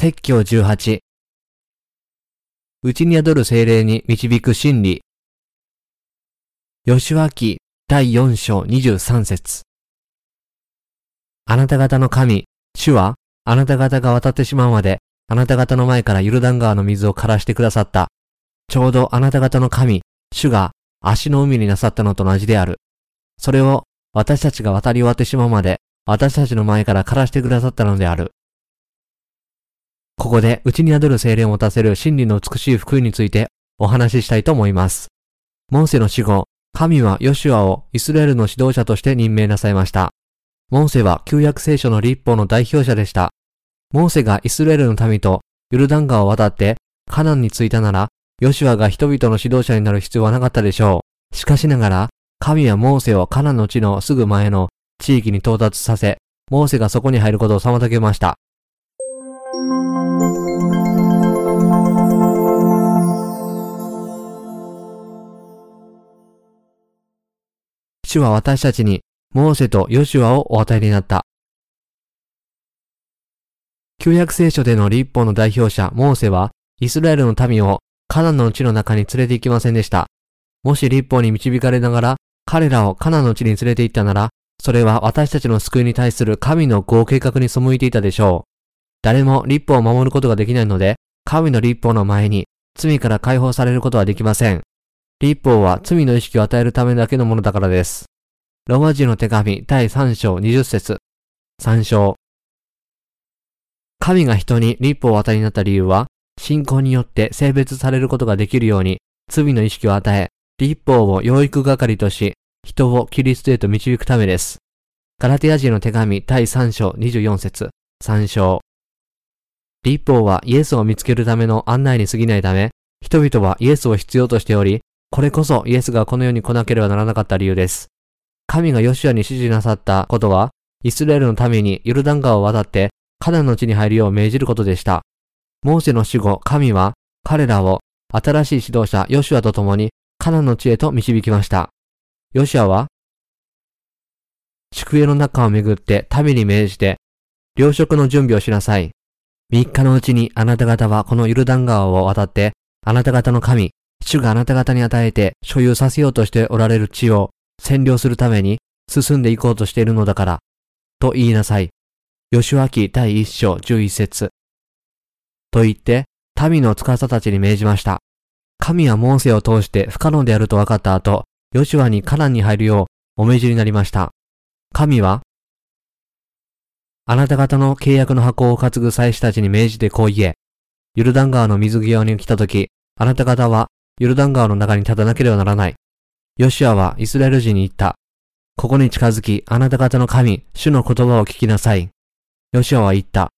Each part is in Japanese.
説教18。内に宿る精霊に導く真理。吉脇第4章23節あなた方の神、主は、あなた方が渡ってしまうまで、あなた方の前からユルダン川の水を枯らしてくださった。ちょうどあなた方の神、主が足の海になさったのと同じである。それを私たちが渡り終わってしまうまで、私たちの前から枯らしてくださったのである。ここで、内に宿る精霊を持たせる真理の美しい福音についてお話ししたいと思います。モーセの死後、神はヨシュアをイスラエルの指導者として任命なさいました。モーセは旧約聖書の立法の代表者でした。モーセがイスラエルの民とユルダン川を渡ってカナンに着いたなら、ヨシュアが人々の指導者になる必要はなかったでしょう。しかしながら、神はモーセをカナンの地のすぐ前の地域に到達させ、モーセがそこに入ることを妨げました。主は私たちにモーセとヨシュアをお与えになった。旧約聖書での立法の代表者モーセはイスラエルの民をカナンの地の中に連れて行きませんでした。もし立法に導かれながら彼らをカナンの地に連れて行ったなら、それは私たちの救いに対する神の合計画に背いていたでしょう。誰も立法を守ることができないので、神の立法の前に罪から解放されることはできません。立法は罪の意識を与えるためだけのものだからです。ローマ人の手紙第3章20節3章神が人に立法を与えになった理由は、信仰によって性別されることができるように、罪の意識を与え、立法を養育係とし、人をキリストへと導くためです。ガラテヤ人の手紙第3章24節3章立法はイエスを見つけるための案内に過ぎないため、人々はイエスを必要としており、これこそイエスがこの世に来なければならなかった理由です。神がヨシュアに指示なさったことは、イスラエルのためにユルダン川を渡ってカナンの地に入るよう命じることでした。モーセの死後、神は彼らを新しい指導者ヨシュアと共にカナンの地へと導きました。ヨシュアは、宿営の中をめぐって民に命じて、糧食の準備をしなさい。三日のうちにあなた方はこのユルダン川を渡って、あなた方の神、主があなた方に与えて所有させようとしておられる地を占領するために進んでいこうとしているのだから、と言いなさい。吉脇第一章十一節。と言って、民の司たちに命じました。神はモーセを通して不可能であると分かった後、ヨシュアにカナンに入るようお命じになりました。神は、あなた方の契約の箱を担ぐ祭司たちに命じてこう言え。ユルダン川の水際に来た時、あなた方はユルダン川の中に立たなければならない。ヨシュアはイスラエル人に言った。ここに近づき、あなた方の神、主の言葉を聞きなさい。ヨシュアは言った。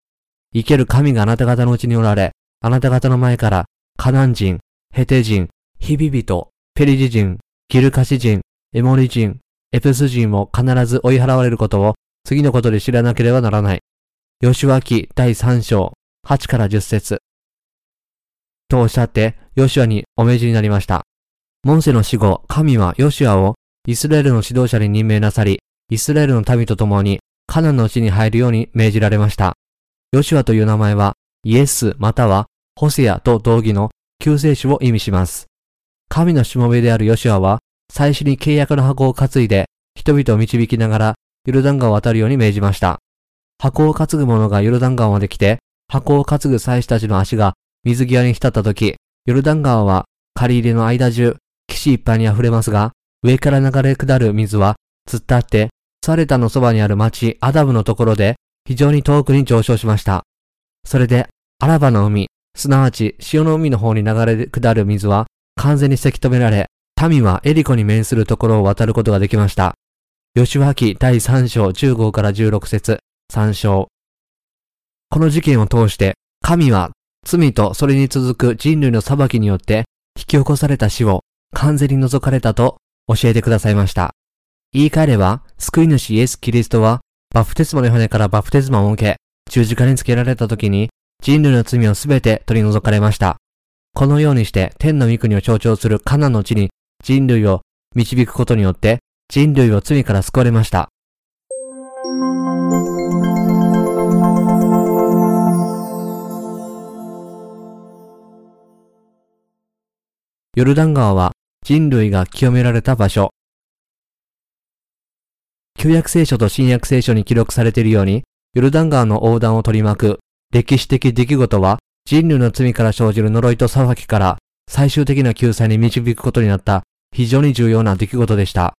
生ける神があなた方のうちにおられ、あなた方の前から、カナン人、ヘテ人、ヒビビト、ペリジ人、ギルカシ人、エモリ人、エプス人を必ず追い払われることを次のことで知らなければならない。吉脇第3章、8から10節とおっしゃって、ヨシュアにお命じになりました。モンセの死後、神はヨシュアをイスラエルの指導者に任命なさり、イスラエルの民と共にカナンの地に入るように命じられました。ヨシュアという名前は、イエスまたはホセアと同義の救世主を意味します。神のしもべであるヨシュアは、最初に契約の箱を担いで、人々を導きながら、ユルダン川を渡るように命じました。箱を担ぐ者がユルダン川まで来て、箱を担ぐ祭司たちの足が水際に浸った時、ユルダン川は借り入れの間中、岸いっぱいに溢れますが、上から流れ下る水は、突っ立って、サレタのそばにある町アダブのところで、非常に遠くに上昇しました。それで、アラバの海、すなわち潮の海の方に流れ下る水は、完全にせき止められ、民はエリコに面するところを渡ることができました。吉脇第3章15から16節3章。この事件を通して、神は罪とそれに続く人類の裁きによって引き起こされた死を完全に除かれたと教えてくださいました。言い換えれば、救い主イエス・キリストは、バプテスマの骨からバプテスマを受け、十字架につけられた時に、人類の罪をすべて取り除かれました。このようにして天の御国を象徴するカナの地に人類を導くことによって人類を罪から救われました。ヨルダン川は人類が清められた場所。旧約聖書と新約聖書に記録されているように、ヨルダン川の横断を取り巻く歴史的出来事は人類の罪から生じる呪いと裁きから最終的な救済に導くことになった非常に重要な出来事でした。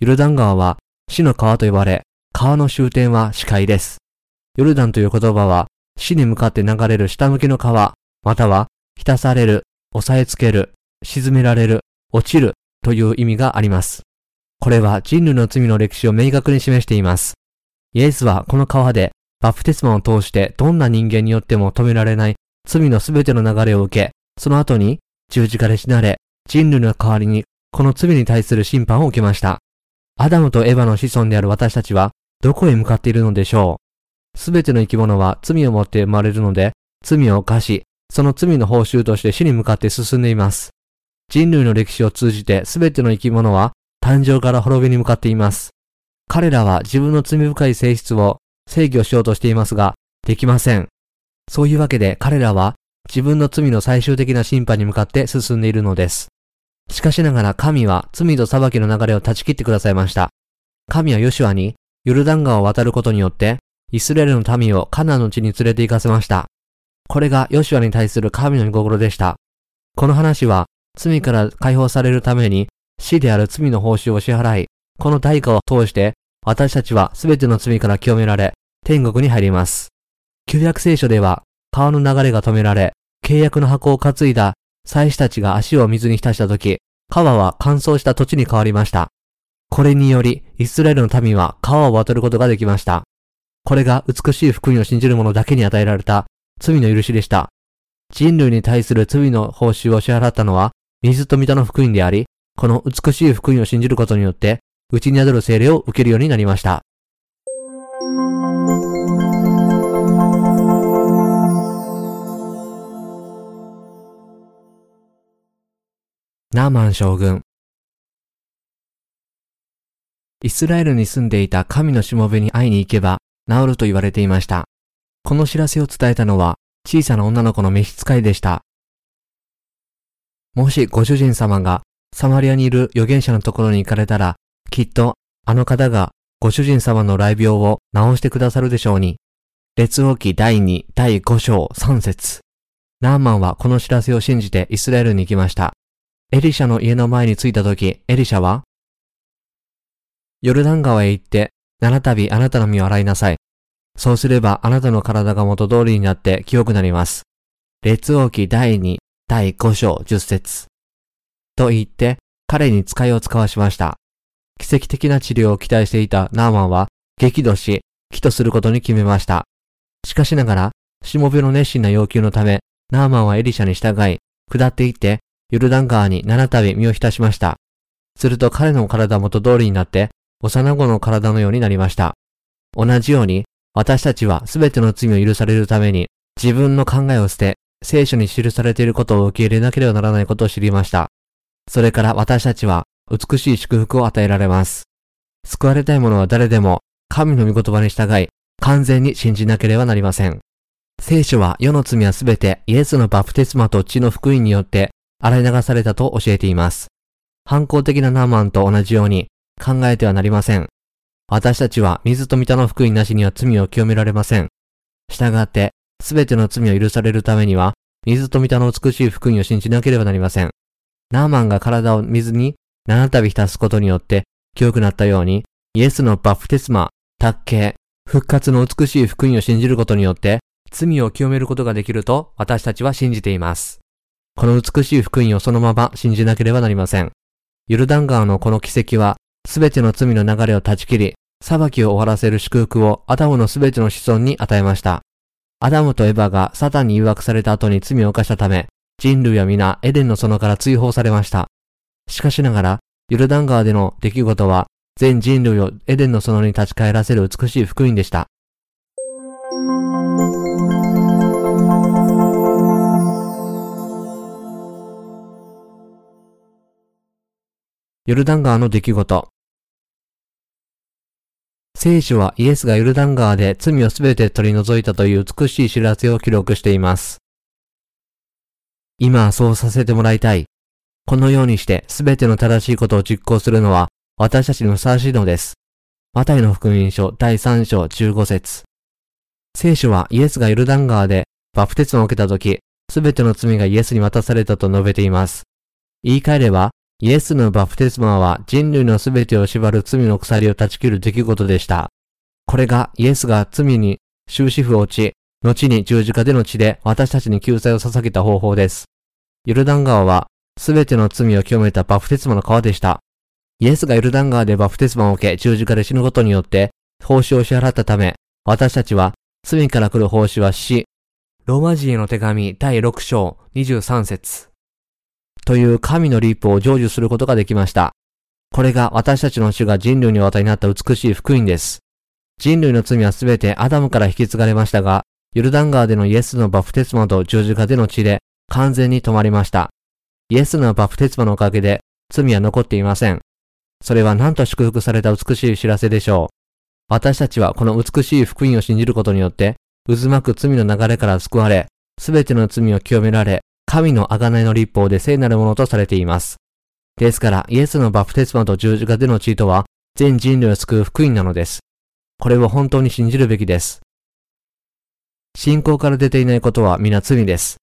ヨルダン川は死の川と呼ばれ、川の終点は視界です。ヨルダンという言葉は死に向かって流れる下向きの川、または浸される、押さえつける、沈められる、落ちるという意味があります。これは人類の罪の歴史を明確に示しています。イエスはこの川でバプテスマを通してどんな人間によっても止められない罪のすべての流れを受け、その後に十字架で死なれ、人類の代わりにこの罪に対する審判を受けました。アダムとエヴァの子孫である私たちはどこへ向かっているのでしょうすべての生き物は罪を持って生まれるので、罪を犯し、その罪の報酬として死に向かって進んでいます。人類の歴史を通じてすべての生き物は誕生から滅びに向かっています。彼らは自分の罪深い性質を制御しようとしていますが、できません。そういうわけで彼らは自分の罪の最終的な審判に向かって進んでいるのです。しかしながら神は罪と裁きの流れを断ち切ってくださいました。神はヨシュアにヨルダン川を渡ることによってイスラエルの民をカナンの地に連れて行かせました。これがヨシュアに対する神の御心でした。この話は罪から解放されるために死である罪の報酬を支払い、この代価を通して私たちは全ての罪から清められ、天国に入ります。旧約聖書では川の流れが止められ、契約の箱を担いだ祭司たちが足を水に浸した時、川は乾燥した土地に変わりました。これにより、イスラエルの民は川を渡ることができました。これが美しい福音を信じる者だけに与えられた罪の許しでした。人類に対する罪の報酬を支払ったのは、水と水の福音であり、この美しい福音を信じることによって、内に宿る精霊を受けるようになりました。ナーマン将軍。イスラエルに住んでいた神のしもべに会いに行けば治ると言われていました。この知らせを伝えたのは小さな女の子の召使いでした。もしご主人様がサマリアにいる預言者のところに行かれたら、きっとあの方がご主人様の来病を治してくださるでしょうに。列王記第2第5章3節ナーマンはこの知らせを信じてイスラエルに行きました。エリシャの家の前に着いた時、エリシャは、ヨルダン川へ行って、七度あなたの身を洗いなさい。そうすればあなたの体が元通りになって清くなります。列王記第2、第5章10節と言って、彼に使いを使わしました。奇跡的な治療を期待していたナーマンは、激怒し、帰とすることに決めました。しかしながら、しもべの熱心な要求のため、ナーマンはエリシャに従い、下っていって、ヨルダン川に七度身を浸しました。すると彼の体元通りになって、幼子の体のようになりました。同じように、私たちは全ての罪を許されるために、自分の考えを捨て、聖書に記されていることを受け入れなければならないことを知りました。それから私たちは美しい祝福を与えられます。救われたい者は誰でも神の御言葉に従い、完全に信じなければなりません。聖書は世の罪はすべてイエスのバプテスマと血の福音によって洗い流されたと教えています。反抗的なナーマンと同じように考えてはなりません。私たちは水と水の福音なしには罪を清められません。従って、すべての罪を許されるためには、水と水の美しい福音を信じなければなりません。ナーマンが体を水に七度浸すことによって清くなったように、イエスのバプテスマ、卓形、復活の美しい福音を信じることによって、罪を清めることができると私たちは信じています。この美しい福音をそのまま信じなければなりません。ユルダン川のこの奇跡は、すべての罪の流れを断ち切り、裁きを終わらせる祝福をアダムのすべての子孫に与えました。アダムとエバがサタンに誘惑された後に罪を犯したため、人類は皆エデンの園から追放されました。しかしながら、ユルダン川での出来事は、全人類をエデンの園に立ち返らせる美しい福音でした。ヨルダン川の出来事。聖書はイエスがヨルダン川で罪をすべて取り除いたという美しい知らせを記録しています。今はそうさせてもらいたい。このようにしてすべての正しいことを実行するのは私たちにふさわしいのです。マタイの福音書第3章15節聖書はイエスがヨルダン川でバプテスマを受けたとき、すべての罪がイエスに渡されたと述べています。言い換えれば、イエスのバプテスマは人類のすべてを縛る罪の鎖を断ち切る出来事でした。これがイエスが罪に終止符を打ち、後に十字架での血で私たちに救済を捧げた方法です。ヨルダン川はすべての罪を清めたバプテスマの川でした。イエスがヨルダン川でバプテスマを受け十字架で死ぬことによって報酬を支払ったため、私たちは罪から来る報酬は死。ローマ人への手紙第6章23節という神の立法を成就することができました。これが私たちの主が人類に渡りになった美しい福音です。人類の罪はすべてアダムから引き継がれましたが、ヨルダン川でのイエスのバプテスマと十字架での血で完全に止まりました。イエスのバプテスマのおかげで罪は残っていません。それは何と祝福された美しい知らせでしょう。私たちはこの美しい福音を信じることによって、渦巻く罪の流れから救われ、すべての罪を清められ、神の贖いの立法で聖なるものとされています。ですから、イエスのバプテスマと十字架での地位とは、全人類を救う福音なのです。これを本当に信じるべきです。信仰から出ていないことは皆罪です。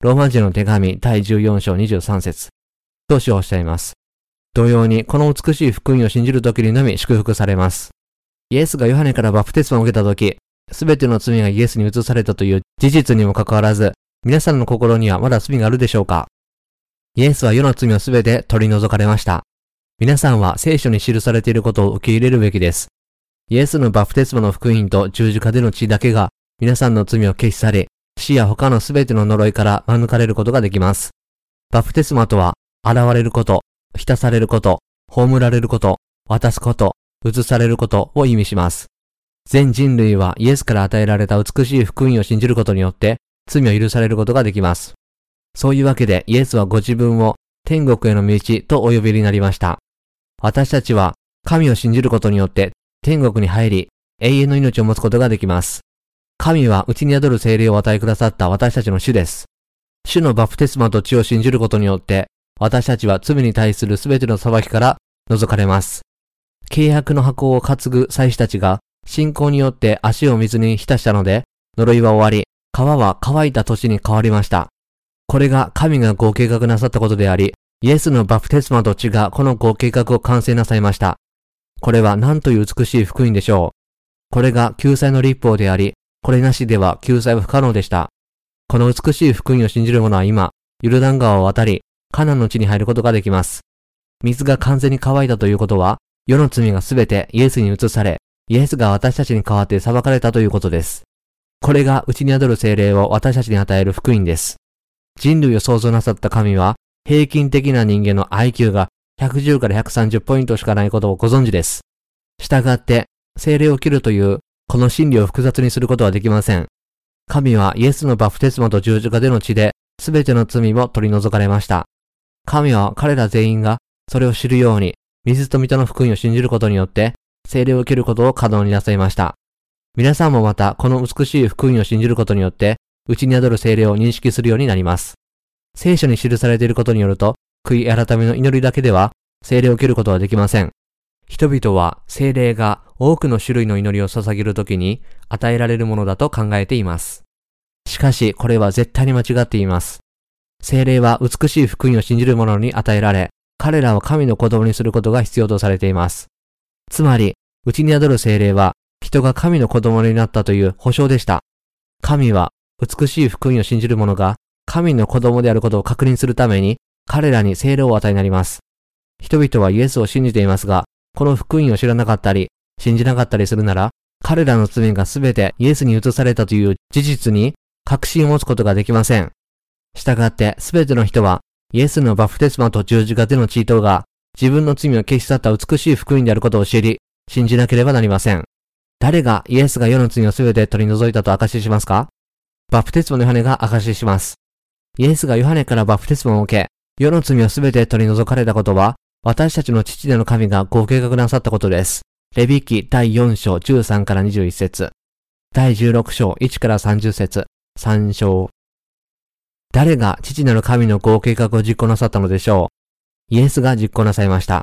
ローマ人の手紙第14章23節としおっしゃいます。同様に、この美しい福音を信じるときにのみ祝福されます。イエスがヨハネからバプテスマを受けたとき、すべての罪がイエスに移されたという事実にもかかわらず、皆さんの心にはまだ罪があるでしょうか？イエスは世の罪をすべて取り除かれました。皆さんは聖書に記されていることを受け入れるべきです。イエスのバプテスマの福音と十字架での血だけが皆さんの罪を消し去り、死や他のすべての呪いから免れることができます。バプテスマとは、現れること、浸されること、葬られること、渡すこと、移されることを意味します。全人類はイエスから与えられた美しい福音を信じることによって罪を許されることができます。そういうわけでイエスはご自分を天国への道とお呼びになりました。私たちは神を信じることによって天国に入り永遠の命を持つことができます。神は内に宿る精霊を与えくださった私たちの主です。主のバプテスマと血を信じることによって私たちは罪に対する全ての裁きから除かれます。契約の箱を担ぐ祭司たちが信仰によって足を水に浸したので、呪いは終わり、川は乾いた土地に変わりました。これが神がご計画なさったことであり、イエスのバプテスマと血がこのご計画を完成なさいました。これは何という美しい福音でしょう。これが救済の立法であり、これなしでは救済は不可能でした。この美しい福音を信じる者は今、ユルダン川を渡り、カナンの地に入ることができます。水が完全に乾いたということは、世の罪がすべてイエスに移され、イエスが私たちに代わって裁かれたということです。これが内に宿る精霊を私たちに与える福音です。人類を創造なさった神は、平均的な人間の IQ が110から130ポイントしかないことをご存知です。したがって、精霊を切るという、この真理を複雑にすることはできません。神はイエスのバプテスマと十字架での血で、すべての罪を取り除かれました。神は彼ら全員がそれを知るように、水と水の福音を信じることによって、精霊を受けることを可能になさいました。皆さんもまたこの美しい福音を信じることによって、内に宿る精霊を認識するようになります。聖書に記されていることによると、悔い改めの祈りだけでは、精霊を受けることはできません。人々は精霊が多くの種類の祈りを捧げるときに与えられるものだと考えています。しかし、これは絶対に間違っています。精霊は美しい福音を信じる者に与えられ、彼らを神の子供にすることが必要とされています。つまり、内に宿る精霊は、人が神の子供になったという保証でした。神は、美しい福音を信じる者が、神の子供であることを確認するために、彼らに精霊を与えになります。人々はイエスを信じていますが、この福音を知らなかったり、信じなかったりするなら、彼らの罪がすべてイエスに移されたという事実に確信を持つことができません。したがってすべての人は、イエスのバプテスマと十字架でのチートが自分の罪を消し去った美しい福音であることを知り、信じなければなりません。誰がイエスが世の罪をすべて取り除いたと証ししますか？バプテスマのヨハネが証しします。イエスがヨハネからバプテスマを受け、世の罪をすべて取り除かれたことは、私たちの父での神がご計画なさったことです。レビキ第4章13から21節第16章1から30節3章誰が父なる神のご計画を実行なさったのでしょう？イエスが実行なさいました。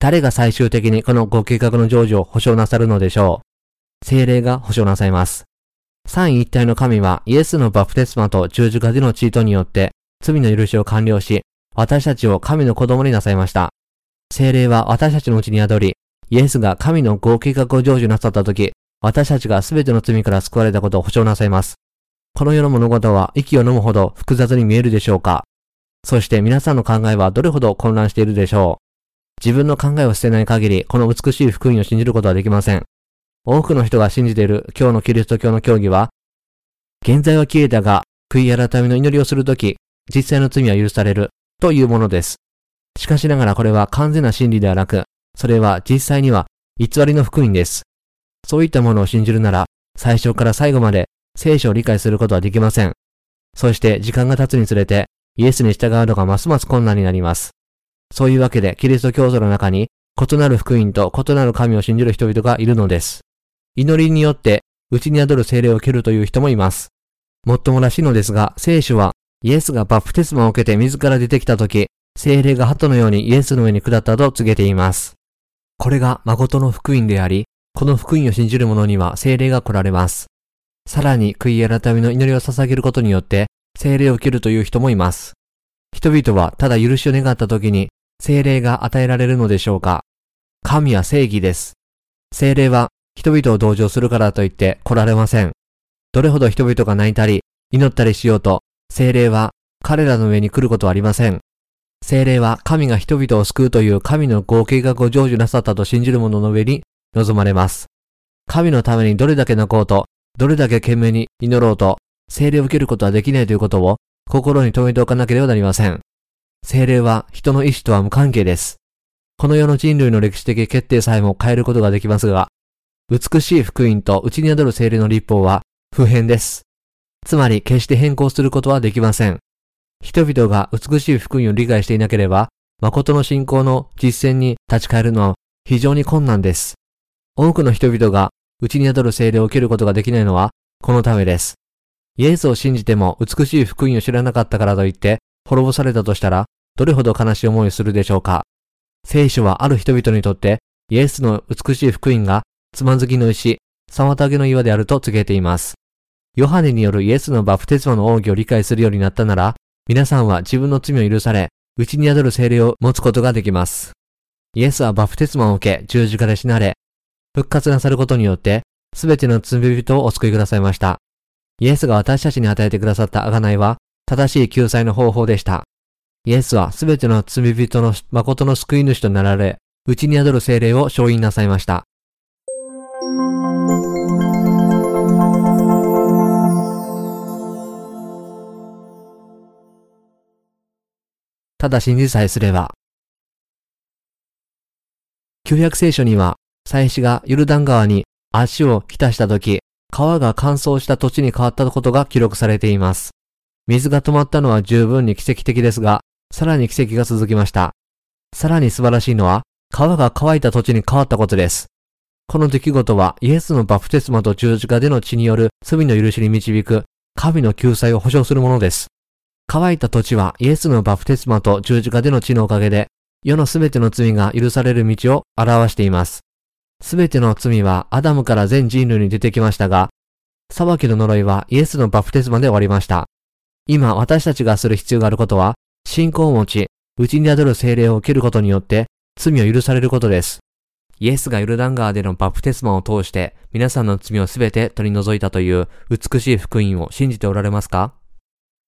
誰が最終的にこのご計画の成就を保証なさるのでしょう？精霊が保証なさいます。三位一体の神はイエスのバプテスマと十字架でのチートによって罪の許しを完了し、私たちを神の子供になさいました。精霊は私たちのうちに宿り、イエスが神の合計画を成就なさったとき、私たちが全ての罪から救われたことを保証なさいます。この世の物事は息を飲むほど複雑に見えるでしょうかそして皆さんの考えはどれほど混乱しているでしょう自分の考えを捨てない限り、この美しい福音を信じることはできません。多くの人が信じている今日のキリスト教の教義は、現在は消えたが、悔い改めの祈りをするとき、実際の罪は許されるというものです。しかしながらこれは完全な真理ではなく、それは実際には偽りの福音です。そういったものを信じるなら、最初から最後まで聖書を理解することはできません。そして時間が経つにつれて、イエスに従うのがますます困難になります。そういうわけで、キリスト教徒の中に、異なる福音と異なる神を信じる人々がいるのです。祈りによって、内に宿る精霊を受けるという人もいます。もっともらしいのですが、聖書は、イエスがバプテスマを受けて自ら出てきたとき、精霊が鳩のようにイエスの上に下ったと告げています。これが誠の福音であり、この福音を信じる者には精霊が来られます。さらに悔い改めの祈りを捧げることによって精霊を受けるという人もいます。人々はただ許しを願った時に精霊が与えられるのでしょうか神は正義です。精霊は人々を同情するからといって来られません。どれほど人々が泣いたり祈ったりしようと精霊は彼らの上に来ることはありません。精霊は神が人々を救うという神の合計画を成就なさったと信じる者の上に望まれます。神のためにどれだけ泣こうと、どれだけ懸命に祈ろうと、精霊を受けることはできないということを心に留めておかなければなりません。精霊は人の意志とは無関係です。この世の人類の歴史的決定さえも変えることができますが、美しい福音と内に宿る精霊の立法は不変です。つまり決して変更することはできません。人々が美しい福音を理解していなければ、誠の信仰の実践に立ち返るのは非常に困難です。多くの人々が内に宿る精霊を受けることができないのはこのためです。イエスを信じても美しい福音を知らなかったからといって滅ぼされたとしたらどれほど悲しい思いをするでしょうか。聖書はある人々にとってイエスの美しい福音がつまずきの石、妨げの岩であると告げています。ヨハネによるイエスのバプテスマの奥義を理解するようになったなら、皆さんは自分の罪を許され、内に宿る精霊を持つことができます。イエスはバプテスマを受け、十字架で死なれ、復活なさることによって、すべての罪人をお救いくださいました。イエスが私たちに与えてくださった贖いは、正しい救済の方法でした。イエスはすべての罪人の誠の救い主となられ、内に宿る精霊を承認なさいました。ただ信じさえすれば。旧約聖書には祭司がユルダン川に足を浸した時、川が乾燥した土地に変わったことが記録されています。水が止まったのは十分に奇跡的ですが、さらに奇跡が続きました。さらに素晴らしいのは、川が乾いた土地に変わったことです。この出来事はイエスのバプテスマと十字架での血による罪の許しに導く神の救済を保証するものです。乾いた土地はイエスのバプテスマと十字架での血のおかげで世のすべての罪が許される道を表しています。すべての罪はアダムから全人類に出てきましたが、裁きの呪いはイエスのバプテスマで終わりました。今私たちがする必要があることは、信仰を持ち、内に宿る精霊を受けることによって罪を許されることです。イエスがユルダン川でのバプテスマを通して皆さんの罪をすべて取り除いたという美しい福音を信じておられますか？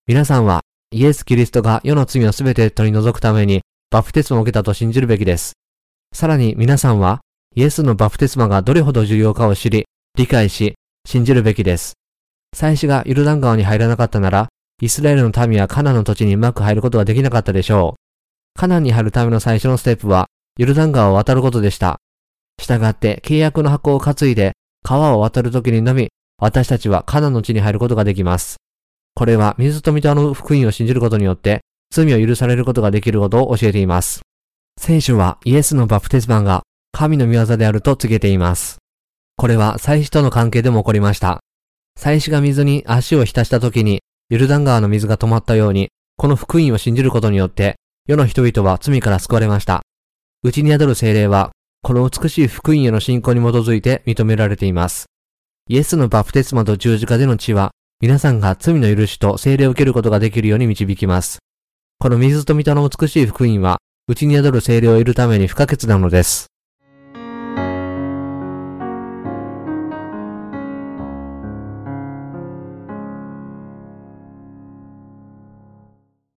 皆さんはイエス・キリストが世の罪をすべて取り除くためにバプテスマを受けたと信じるべきです。さらに皆さんはイエスのバプテスマがどれほど重要かを知り、理解し、信じるべきです。祭司がユルダン川に入らなかったなら、イスラエルの民はカナンの土地にうまく入ることはできなかったでしょう。カナンに入るための最初のステップは、ユルダン川を渡ることでした。したがって契約の箱を担いで川を渡るときにのみ、私たちはカナンの地に入ることができます。これは水と水の福音を信じることによって、罪を許されることができることを教えています。聖書はイエスのバプテスマが神の御業であると告げています。これは祭司との関係でも起こりました。祭司が水に足を浸した時に、ユルダン川の水が止まったように、この福音を信じることによって、世の人々は罪から救われました。うちに宿る精霊は、この美しい福音への信仰に基づいて認められています。イエスのバプテスマと十字架での血は、皆さんが罪の許しと精霊を受けることができるように導きます。この水と水の美しい福音は、うちに宿る精霊を得るために不可欠なのです。